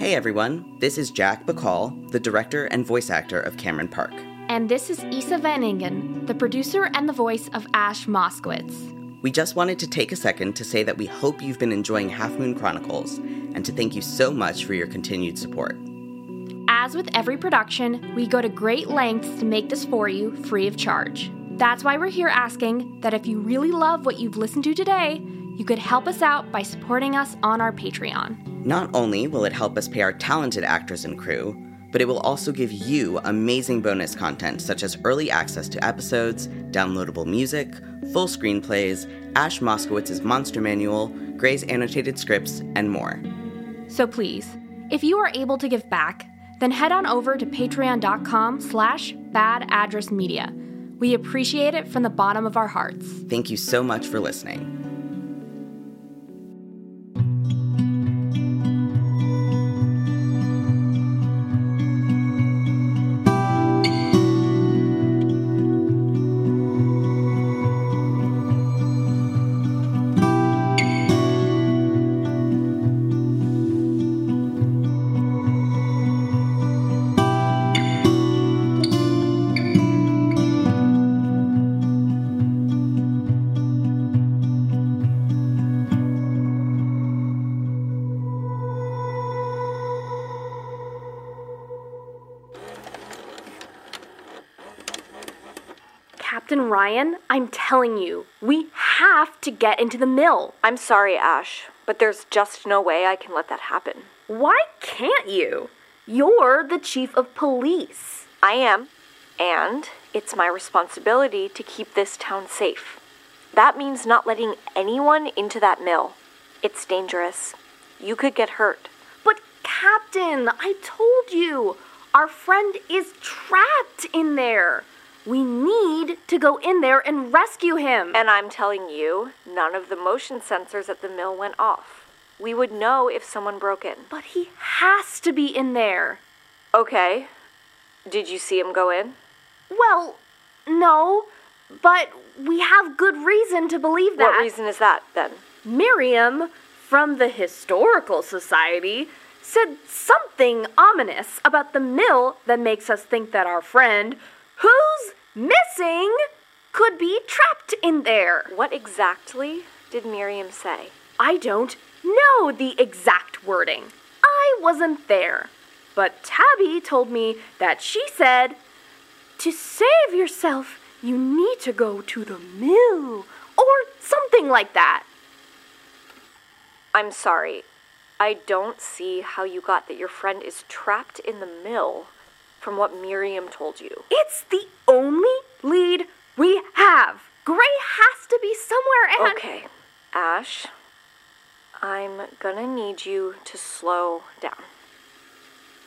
Hey everyone, this is Jack Bacall, the director and voice actor of Cameron Park. And this is Isa Van Ingen, the producer and the voice of Ash Moskowitz. We just wanted to take a second to say that we hope you've been enjoying Half Moon Chronicles and to thank you so much for your continued support. As with every production, we go to great lengths to make this for you free of charge. That's why we're here asking that if you really love what you've listened to today, you could help us out by supporting us on our Patreon. Not only will it help us pay our talented actors and crew, but it will also give you amazing bonus content such as early access to episodes, downloadable music, full screenplays, Ash Moskowitz's Monster Manual, Gray's annotated scripts, and more. So please, if you are able to give back, then head on over to patreon.com slash badaddressmedia. We appreciate it from the bottom of our hearts. Thank you so much for listening. Ryan, I'm telling you, we have to get into the mill. I'm sorry, Ash, but there's just no way I can let that happen. Why can't you? You're the chief of police. I am, and it's my responsibility to keep this town safe. That means not letting anyone into that mill. It's dangerous. You could get hurt. But, Captain, I told you, our friend is trapped in there. We need to go in there and rescue him. And I'm telling you, none of the motion sensors at the mill went off. We would know if someone broke in. But he has to be in there. Okay. Did you see him go in? Well, no, but we have good reason to believe that. What reason is that, then? Miriam, from the Historical Society, said something ominous about the mill that makes us think that our friend, who's missing, could be trapped in there. What exactly did Miriam say? I don't know the exact wording. I wasn't there. But Tabby told me that she said, To save yourself, you need to go to the mill, or something like that. I'm sorry. I don't see how you got that your friend is trapped in the mill from what Miriam told you. It's the only lead we have. Gray has to be somewhere and. Okay, Ash, I'm gonna need you to slow down.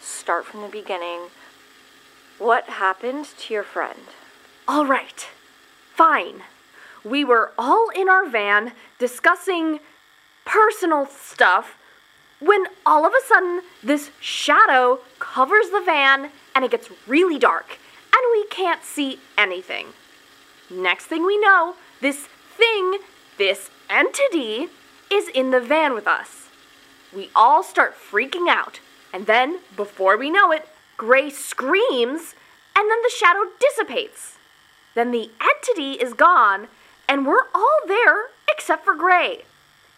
Start from the beginning. What happened to your friend? All right, fine. We were all in our van discussing personal stuff when all of a sudden this shadow covers the van and it gets really dark and we can't see anything. Next thing we know, this thing, this entity, is in the van with us. We all start freaking out, and then, before we know it, Gray screams, and then the shadow dissipates. Then the entity is gone, and we're all there except for Gray.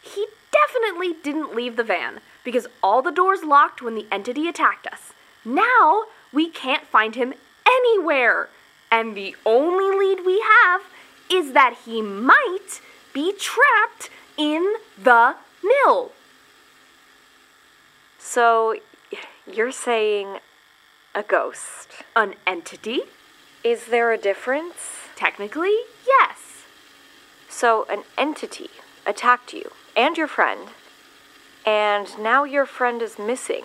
He definitely didn't leave the van because all the doors locked when the entity attacked us. Now we can't find him anywhere. And the only lead we have is that he might be trapped in the mill. So, you're saying a ghost? An entity? Is there a difference? Technically, yes. So, an entity attacked you and your friend, and now your friend is missing.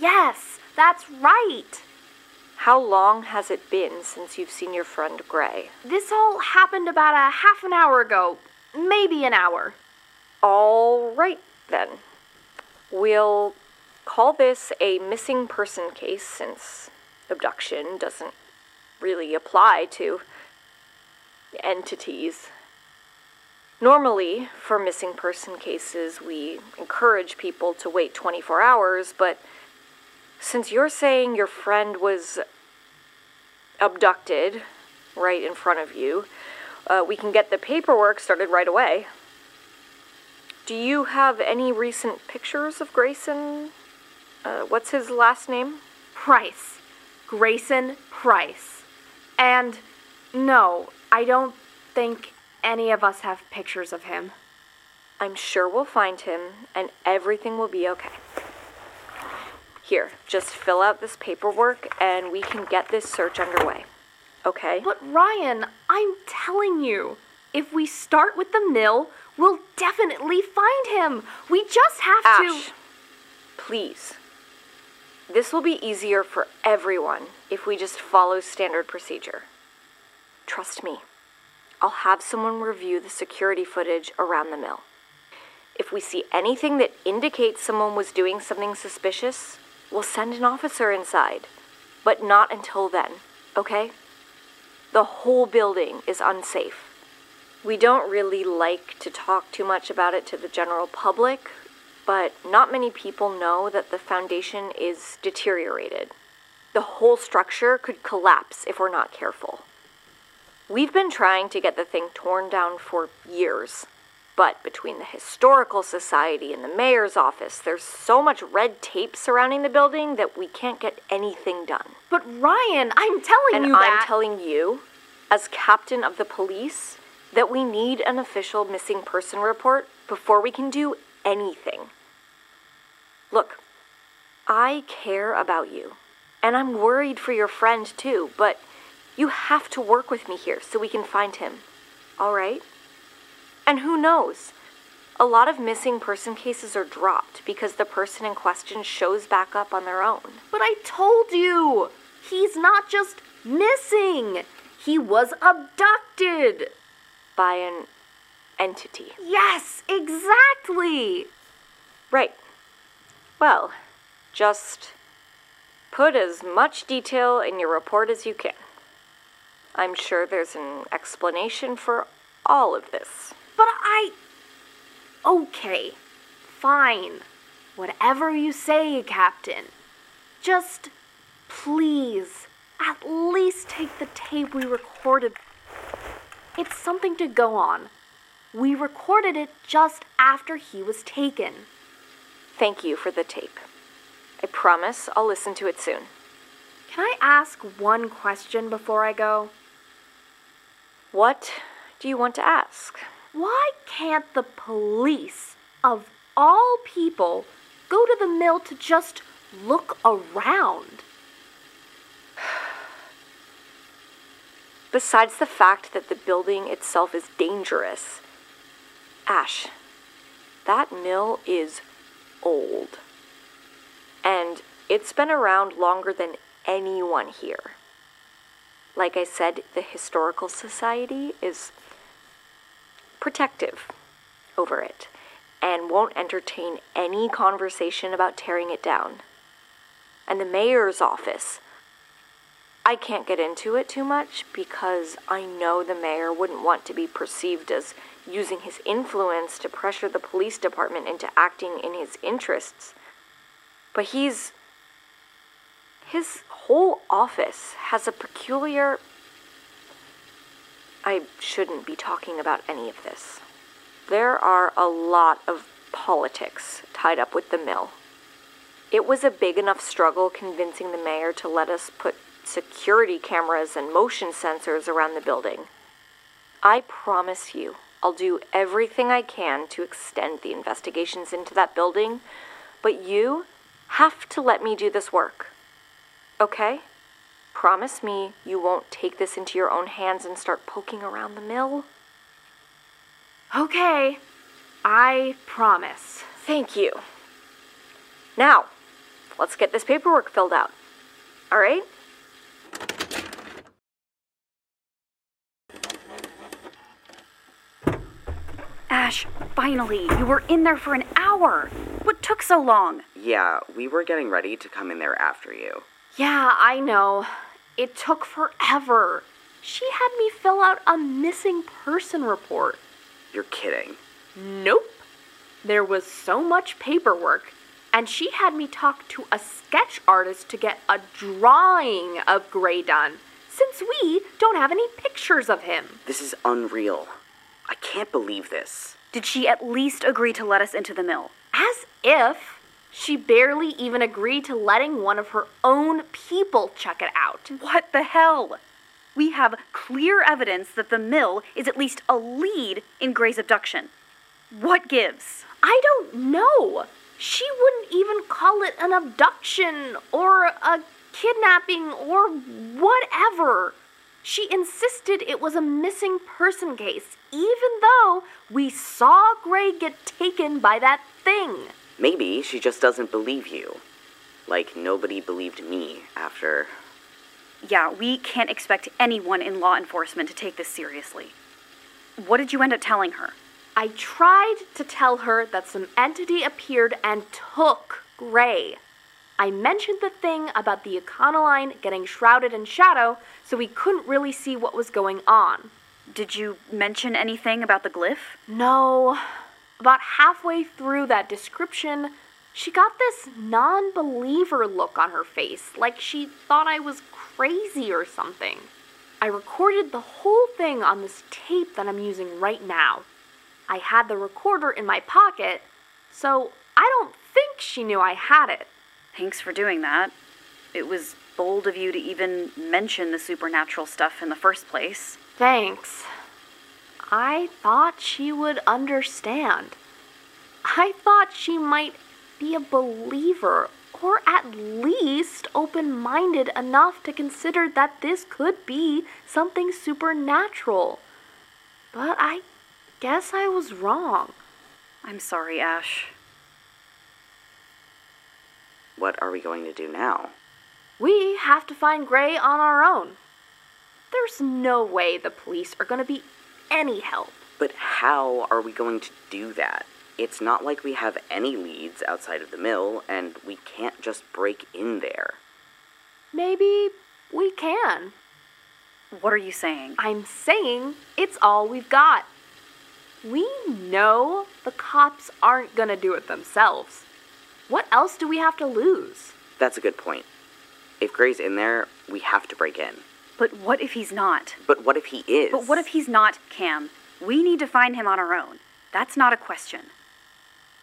Yes, that's right. How long has it been since you've seen your friend Gray? This all happened about a half an hour ago, maybe an hour. All right, then. We'll call this a missing person case since abduction doesn't really apply to entities. Normally, for missing person cases, we encourage people to wait 24 hours, but since you're saying your friend was abducted right in front of you, uh, we can get the paperwork started right away. Do you have any recent pictures of Grayson? Uh, what's his last name? Price. Grayson Price. And no, I don't think any of us have pictures of him. I'm sure we'll find him and everything will be okay. Here, just fill out this paperwork and we can get this search underway. Okay? But Ryan, I'm telling you, if we start with the mill, we'll definitely find him. We just have Ash, to. please. This will be easier for everyone if we just follow standard procedure. Trust me, I'll have someone review the security footage around the mill. If we see anything that indicates someone was doing something suspicious, we'll send an officer inside. But not until then, okay? The whole building is unsafe. We don't really like to talk too much about it to the general public, but not many people know that the foundation is deteriorated. The whole structure could collapse if we're not careful. We've been trying to get the thing torn down for years, but between the Historical Society and the mayor's office, there's so much red tape surrounding the building that we can't get anything done. But Ryan, I'm telling And you I'm that. telling you, as captain of the police, that we need an official missing person report before we can do anything. Look, I care about you, and I'm worried for your friend too, but you have to work with me here so we can find him. All right? And who knows? A lot of missing person cases are dropped because the person in question shows back up on their own. But I told you, he's not just missing. He was abducted. by an entity. Yes, exactly. Right. Well, just put as much detail in your report as you can. I'm sure there's an explanation for all of this. But I. Okay, fine. Whatever you say, Captain. Just please, at least take the tape we recorded. It's something to go on. We recorded it just after he was taken. Thank you for the tape. I promise I'll listen to it soon. Can I ask one question before I go? What do you want to ask? Why can't the police, of all people, go to the mill to just look around? Besides the fact that the building itself is dangerous, Ash, that mill is old. And it's been around longer than anyone here. Like I said, the Historical Society is protective over it and won't entertain any conversation about tearing it down. And the mayor's office, I can't get into it too much because I know the mayor wouldn't want to be perceived as using his influence to pressure the police department into acting in his interests. But he's. His whole office has a peculiar. I shouldn't be talking about any of this. There are a lot of politics tied up with the mill. It was a big enough struggle convincing the mayor to let us put security cameras and motion sensors around the building. I promise you, I'll do everything I can to extend the investigations into that building, but you have to let me do this work. Okay? Promise me you won't take this into your own hands and start poking around the mill? Okay, I promise. Thank you. Now, let's get this paperwork filled out. All right? Ash, finally, you were in there for an hour. What took so long? Yeah, we were getting ready to come in there after you. Yeah, I know. It took forever. She had me fill out a missing person report. You're kidding. Nope. There was so much paperwork. and she had me talk to a sketch artist to get a drawing of Gray done, since we don't have any pictures of him. This is unreal. I can't believe this. Did she at least agree to let us into the mill? As if she barely even agreed to letting one of her own people check it out. What the hell? We have clear evidence that the mill is at least a lead in Gray's abduction. What gives? I don't know. She wouldn't even call it an abduction or a kidnapping or whatever. She insisted it was a missing person case, even though we saw Gray get taken by that thing. Maybe she just doesn't believe you. Like nobody believed me after. Yeah, we can't expect anyone in law enforcement to take this seriously. What did you end up telling her? I tried to tell her that some entity appeared and took Gray. I mentioned the thing about the Econoline getting shrouded in shadow, so we couldn't really see what was going on. Did you mention anything about the glyph? No. About halfway through that description, she got this non believer look on her face, like she thought I was crazy or something. I recorded the whole thing on this tape that I'm using right now. I had the recorder in my pocket, so I don't think she knew I had it. Thanks for doing that. It was bold of you to even mention the supernatural stuff in the first place. Thanks. I thought she would understand. I thought she might be a believer, or at least open minded enough to consider that this could be something supernatural. But I guess I was wrong. I'm sorry, Ash. What are we going to do now? We have to find Gray on our own. There's no way the police are going to be any help. But how are we going to do that? It's not like we have any leads outside of the mill, and we can't just break in there. Maybe we can. What are you saying? I'm saying it's all we've got. We know the cops aren't gonna do it themselves. What else do we have to lose? That's a good point. If Gray's in there, we have to break in. But what if he's not? But what if he is? But what if he's not, Cam? We need to find him on our own. That's not a question.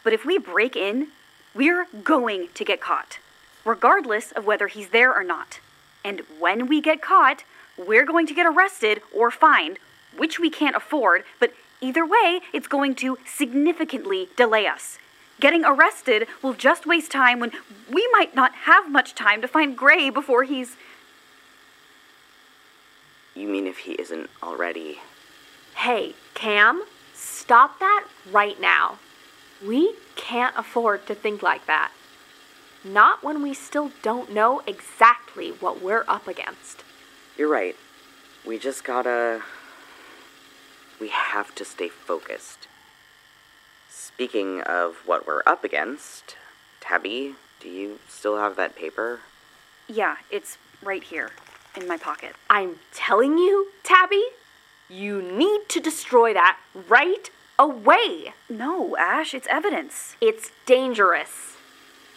But if we break in, we're going to get caught, regardless of whether he's there or not. And when we get caught, we're going to get arrested or fined, which we can't afford, but either way, it's going to significantly delay us. Getting arrested will just waste time when we might not have much time to find Gray before he's. You mean if he isn't already. Hey, Cam, stop that right now. We can't afford to think like that. Not when we still don't know exactly what we're up against. You're right. We just gotta. We have to stay focused. Speaking of what we're up against, Tabby, do you still have that paper? Yeah, it's right here in my pocket. I'm telling you, Tabby, you need to destroy that right away. No, Ash, it's evidence. It's dangerous.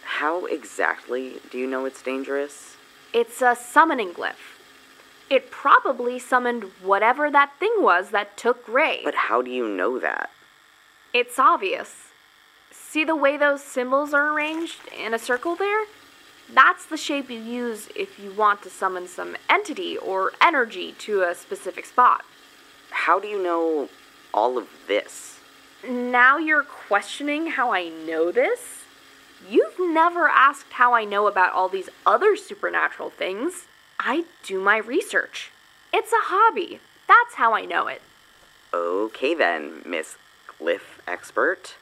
How exactly do you know it's dangerous? It's a summoning glyph. It probably summoned whatever that thing was that took Ray. But how do you know that? It's obvious. See the way those symbols are arranged in a circle there? That's the shape you use if you want to summon some entity or energy to a specific spot. How do you know all of this? Now you're questioning how I know this? You've never asked how I know about all these other supernatural things. I do my research. It's a hobby. That's how I know it. Okay then, Miss Glyph Expert.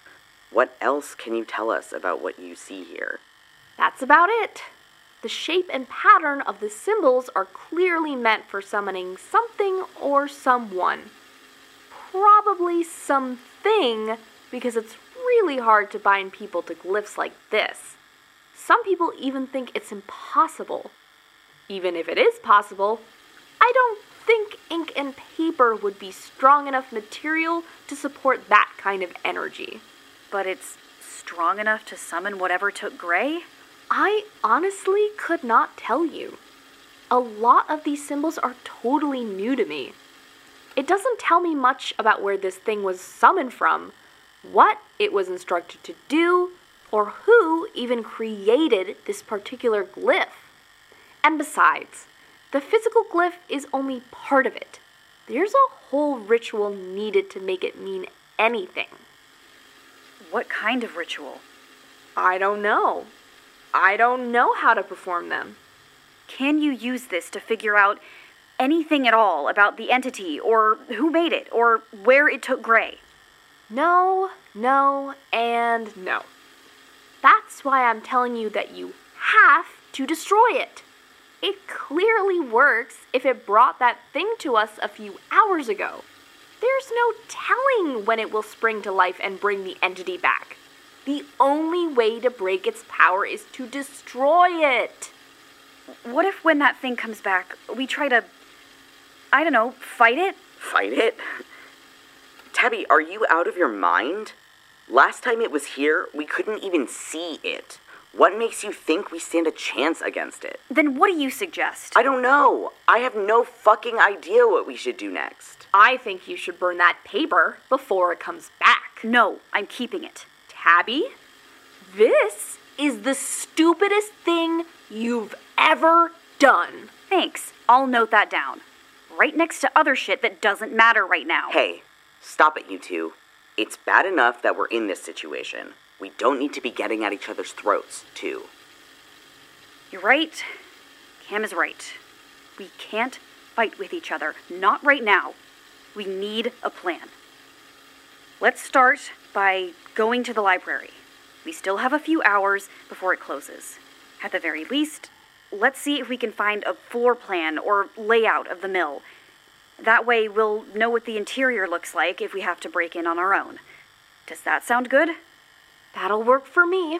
What else can you tell us about what you see here? That's about it. The shape and pattern of the symbols are clearly meant for summoning something or someone. Probably something, because it's really hard to bind people to glyphs like this. Some people even think it's impossible. Even if it is possible, I don't think ink and paper would be strong enough material to support that kind of energy. But it's strong enough to summon whatever took Gray? I honestly could not tell you. A lot of these symbols are totally new to me. It doesn't tell me much about where this thing was summoned from, what it was instructed to do, or who even created this particular glyph. And besides, the physical glyph is only part of it. There's a whole ritual needed to make it mean anything. What kind of ritual? I don't know. I don't know how to perform them. Can you use this to figure out anything at all about the entity, or who made it, or where it took Gray? No, no, and no. That's why I'm telling you that you have to destroy it. It clearly works if it brought that thing to us a few hours ago. There's no telling when it will spring to life and bring the entity back. The only way to break its power is to destroy it. What if when that thing comes back, we try to, I don't know, fight it? Fight it? Tabby, are you out of your mind? Last time it was here, we couldn't even see it. What makes you think we stand a chance against it? Then what do you suggest? I don't know. I have no fucking idea what we should do next. I think you should burn that paper before it comes back. No, I'm keeping it. Tabby, this is the stupidest thing you've ever done. Thanks. I'll note that down. Right next to other shit that doesn't matter right now. Hey, stop it, you two. It's bad enough that we're in this situation. We don't need to be getting at each other's throats, too. You're right. Cam is right. We can't fight with each other. Not right now. We need a plan. Let's start by going to the library. We still have a few hours before it closes. At the very least, let's see if we can find a floor plan or layout of the mill. That way, we'll know what the interior looks like if we have to break in on our own. Does that sound good? That'll work for me.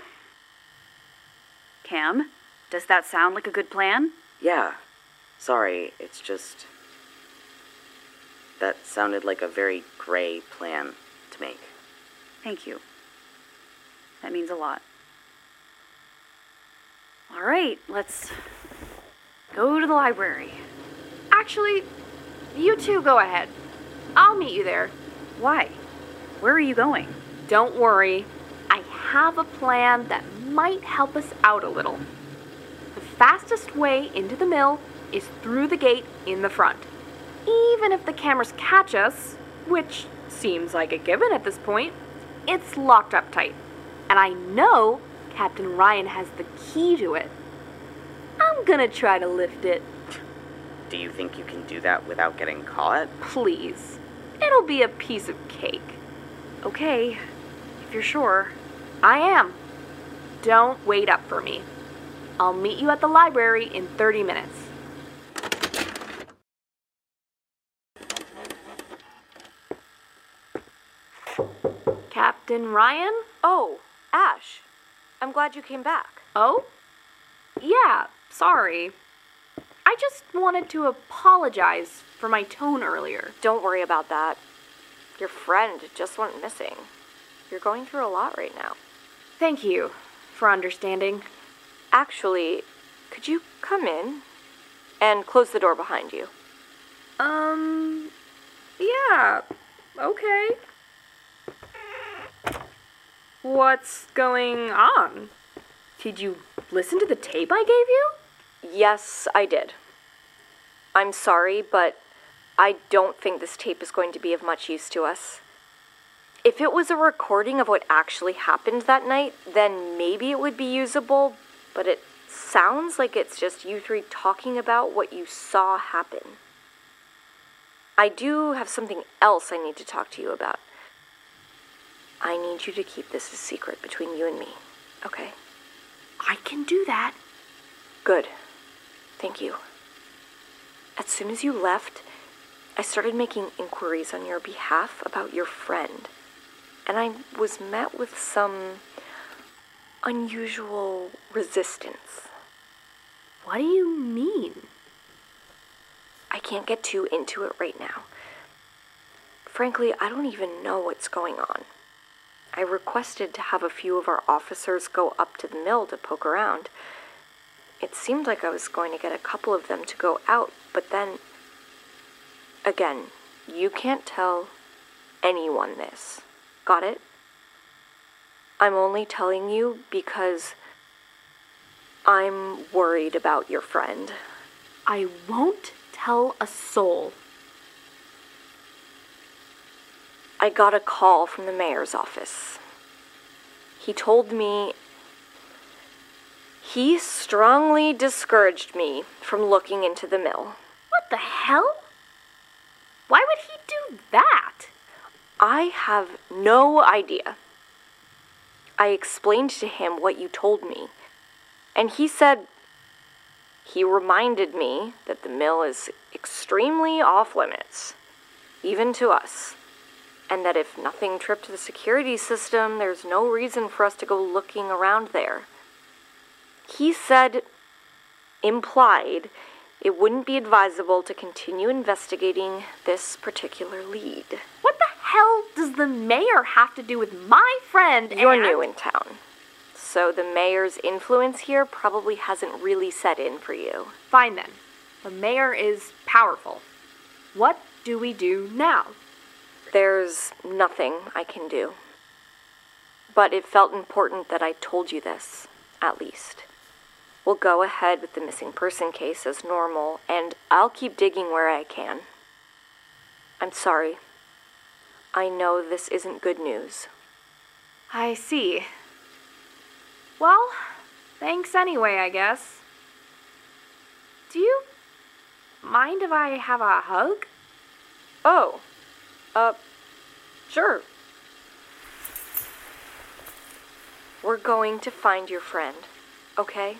Cam, does that sound like a good plan? Yeah. Sorry, it's just. That sounded like a very gray plan to make. Thank you. That means a lot. All right, let's go to the library. Actually, you two go ahead. I'll meet you there. Why? Where are you going? Don't worry. I have a plan that might help us out a little. The fastest way into the mill is through the gate in the front. Even if the cameras catch us, which seems like a given at this point, it's locked up tight. And I know Captain Ryan has the key to it. I'm gonna try to lift it. Do you think you can do that without getting caught? Please. It'll be a piece of cake. Okay, if you're sure. I am. Don't wait up for me. I'll meet you at the library in 30 minutes. Captain Ryan? Oh, Ash. I'm glad you came back. Oh? Yeah, sorry. I just wanted to apologize for my tone earlier. Don't worry about that. Your friend just went missing. You're going through a lot right now. Thank you for understanding. Actually, could you come in and close the door behind you? Um, yeah, okay. What's going on? Did you listen to the tape I gave you? Yes, I did. I'm sorry, but I don't think this tape is going to be of much use to us. If it was a recording of what actually happened that night, then maybe it would be usable, but it sounds like it's just you three talking about what you saw happen. I do have something else I need to talk to you about. I need you to keep this a secret between you and me, okay? I can do that. Good. Thank you. As soon as you left, I started making inquiries on your behalf about your friend, and I was met with some unusual resistance. What do you mean? I can't get too into it right now. Frankly, I don't even know what's going on. I requested to have a few of our officers go up to the mill to poke around. It seemed like I was going to get a couple of them to go out, but then. Again, you can't tell anyone this. Got it? I'm only telling you because I'm worried about your friend. I won't tell a soul. I got a call from the mayor's office. He told me he strongly discouraged me from looking into the mill. What the hell? Why would he do that? I have no idea. I explained to him what you told me, and he said he reminded me that the mill is extremely off limits, even to us and that if nothing tripped the security system, there's no reason for us to go looking around there. He said, implied, it wouldn't be advisable to continue investigating this particular lead. What the hell does the mayor have to do with my friend? You're and... new in town. So the mayor's influence here probably hasn't really set in for you. Fine then. The mayor is powerful. What do we do now? There's nothing I can do. But it felt important that I told you this, at least. We'll go ahead with the missing person case as normal, and I'll keep digging where I can. I'm sorry. I know this isn't good news. I see. Well, thanks anyway, I guess. Do you mind if I have a hug? Oh, uh, sure. We're going to find your friend, okay?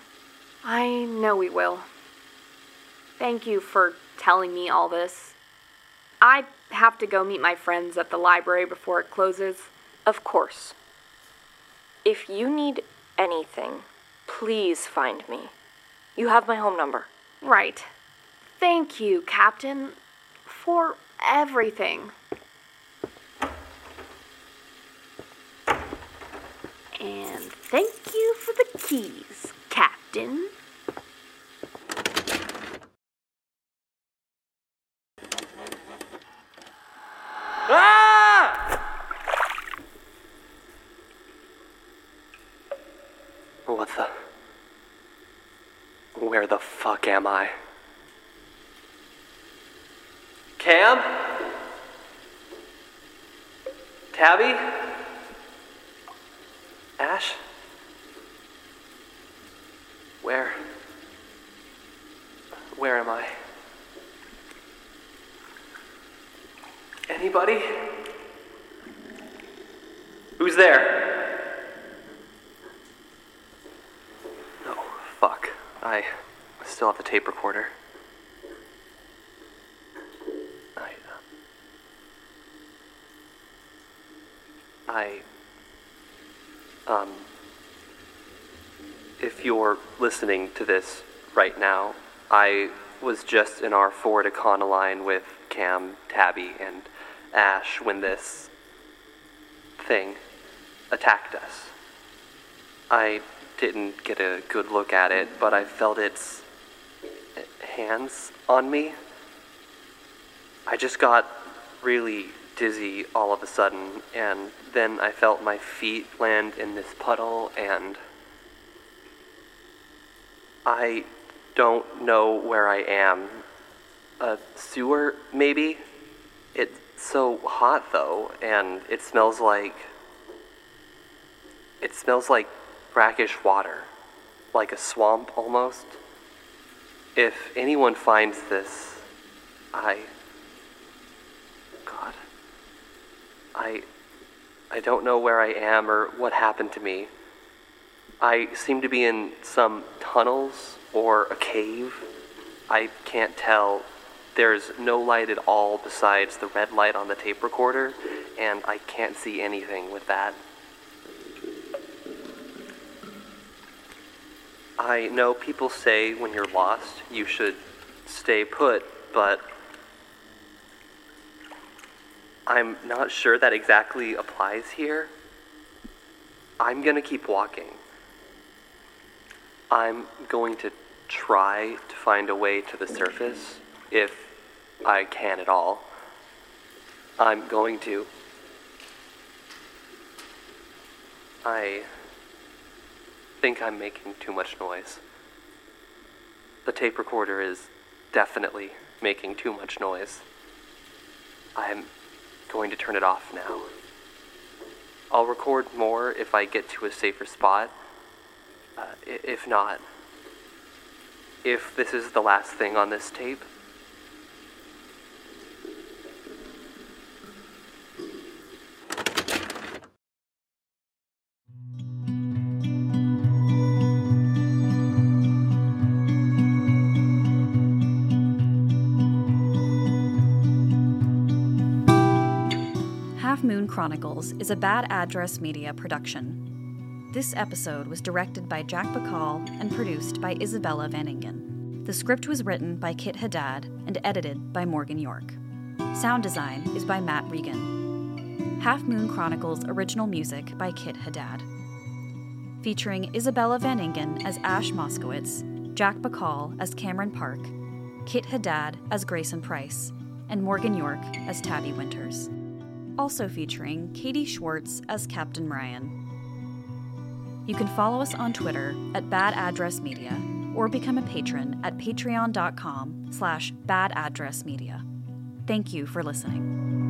I know we will. Thank you for telling me all this. I have to go meet my friends at the library before it closes. Of course. If you need anything, please find me. You have my home number. Right. Thank you, Captain, for everything. And thank you for the keys, Captain. Ah! What the? Where the fuck am I? Cam? Tabby? Ash? Where? Where am I? Anybody? Who's there? No, fuck. I still have the tape recorder. I. Uh, I um, if you're listening to this right now, I was just in our Ford Econoline with Cam, Tabby, and Ash when this thing attacked us. I didn't get a good look at it, but I felt its hands on me. I just got really dizzy all of a sudden, and then I felt my feet land in this puddle, and I don't know where I am. A sewer, maybe? It's so hot, though, and it smells like. It smells like brackish water. Like a swamp, almost. If anyone finds this, I. God. I. I don't know where I am or what happened to me. I seem to be in some tunnels or a cave. I can't tell. There's no light at all besides the red light on the tape recorder, and I can't see anything with that. I know people say when you're lost, you should stay put, but I'm not sure that exactly applies here. I'm gonna keep walking. I'm going to try to find a way to the surface, if I can at all. I'm going to. I think I'm making too much noise. The tape recorder is definitely making too much noise. I'm going to turn it off now. I'll record more if I get to a safer spot. Uh, if not, if this is the last thing on this tape, Half Moon Chronicles is a Bad Address Media production. This episode was directed by Jack Bacall and produced by Isabella Van Ingen. The script was written by Kit Haddad and edited by Morgan York. Sound design is by Matt Regan. Half Moon Chronicles original music by Kit Haddad. Featuring Isabella Van Ingen as Ash Moskowitz, Jack Bacall as Cameron Park, Kit Haddad as Grayson Price, and Morgan York as Tabby Winters also featuring Katie Schwartz as Captain Ryan. You can follow us on Twitter at Bad Address Media or become a patron at patreon.com slash badaddressmedia. Thank you for listening.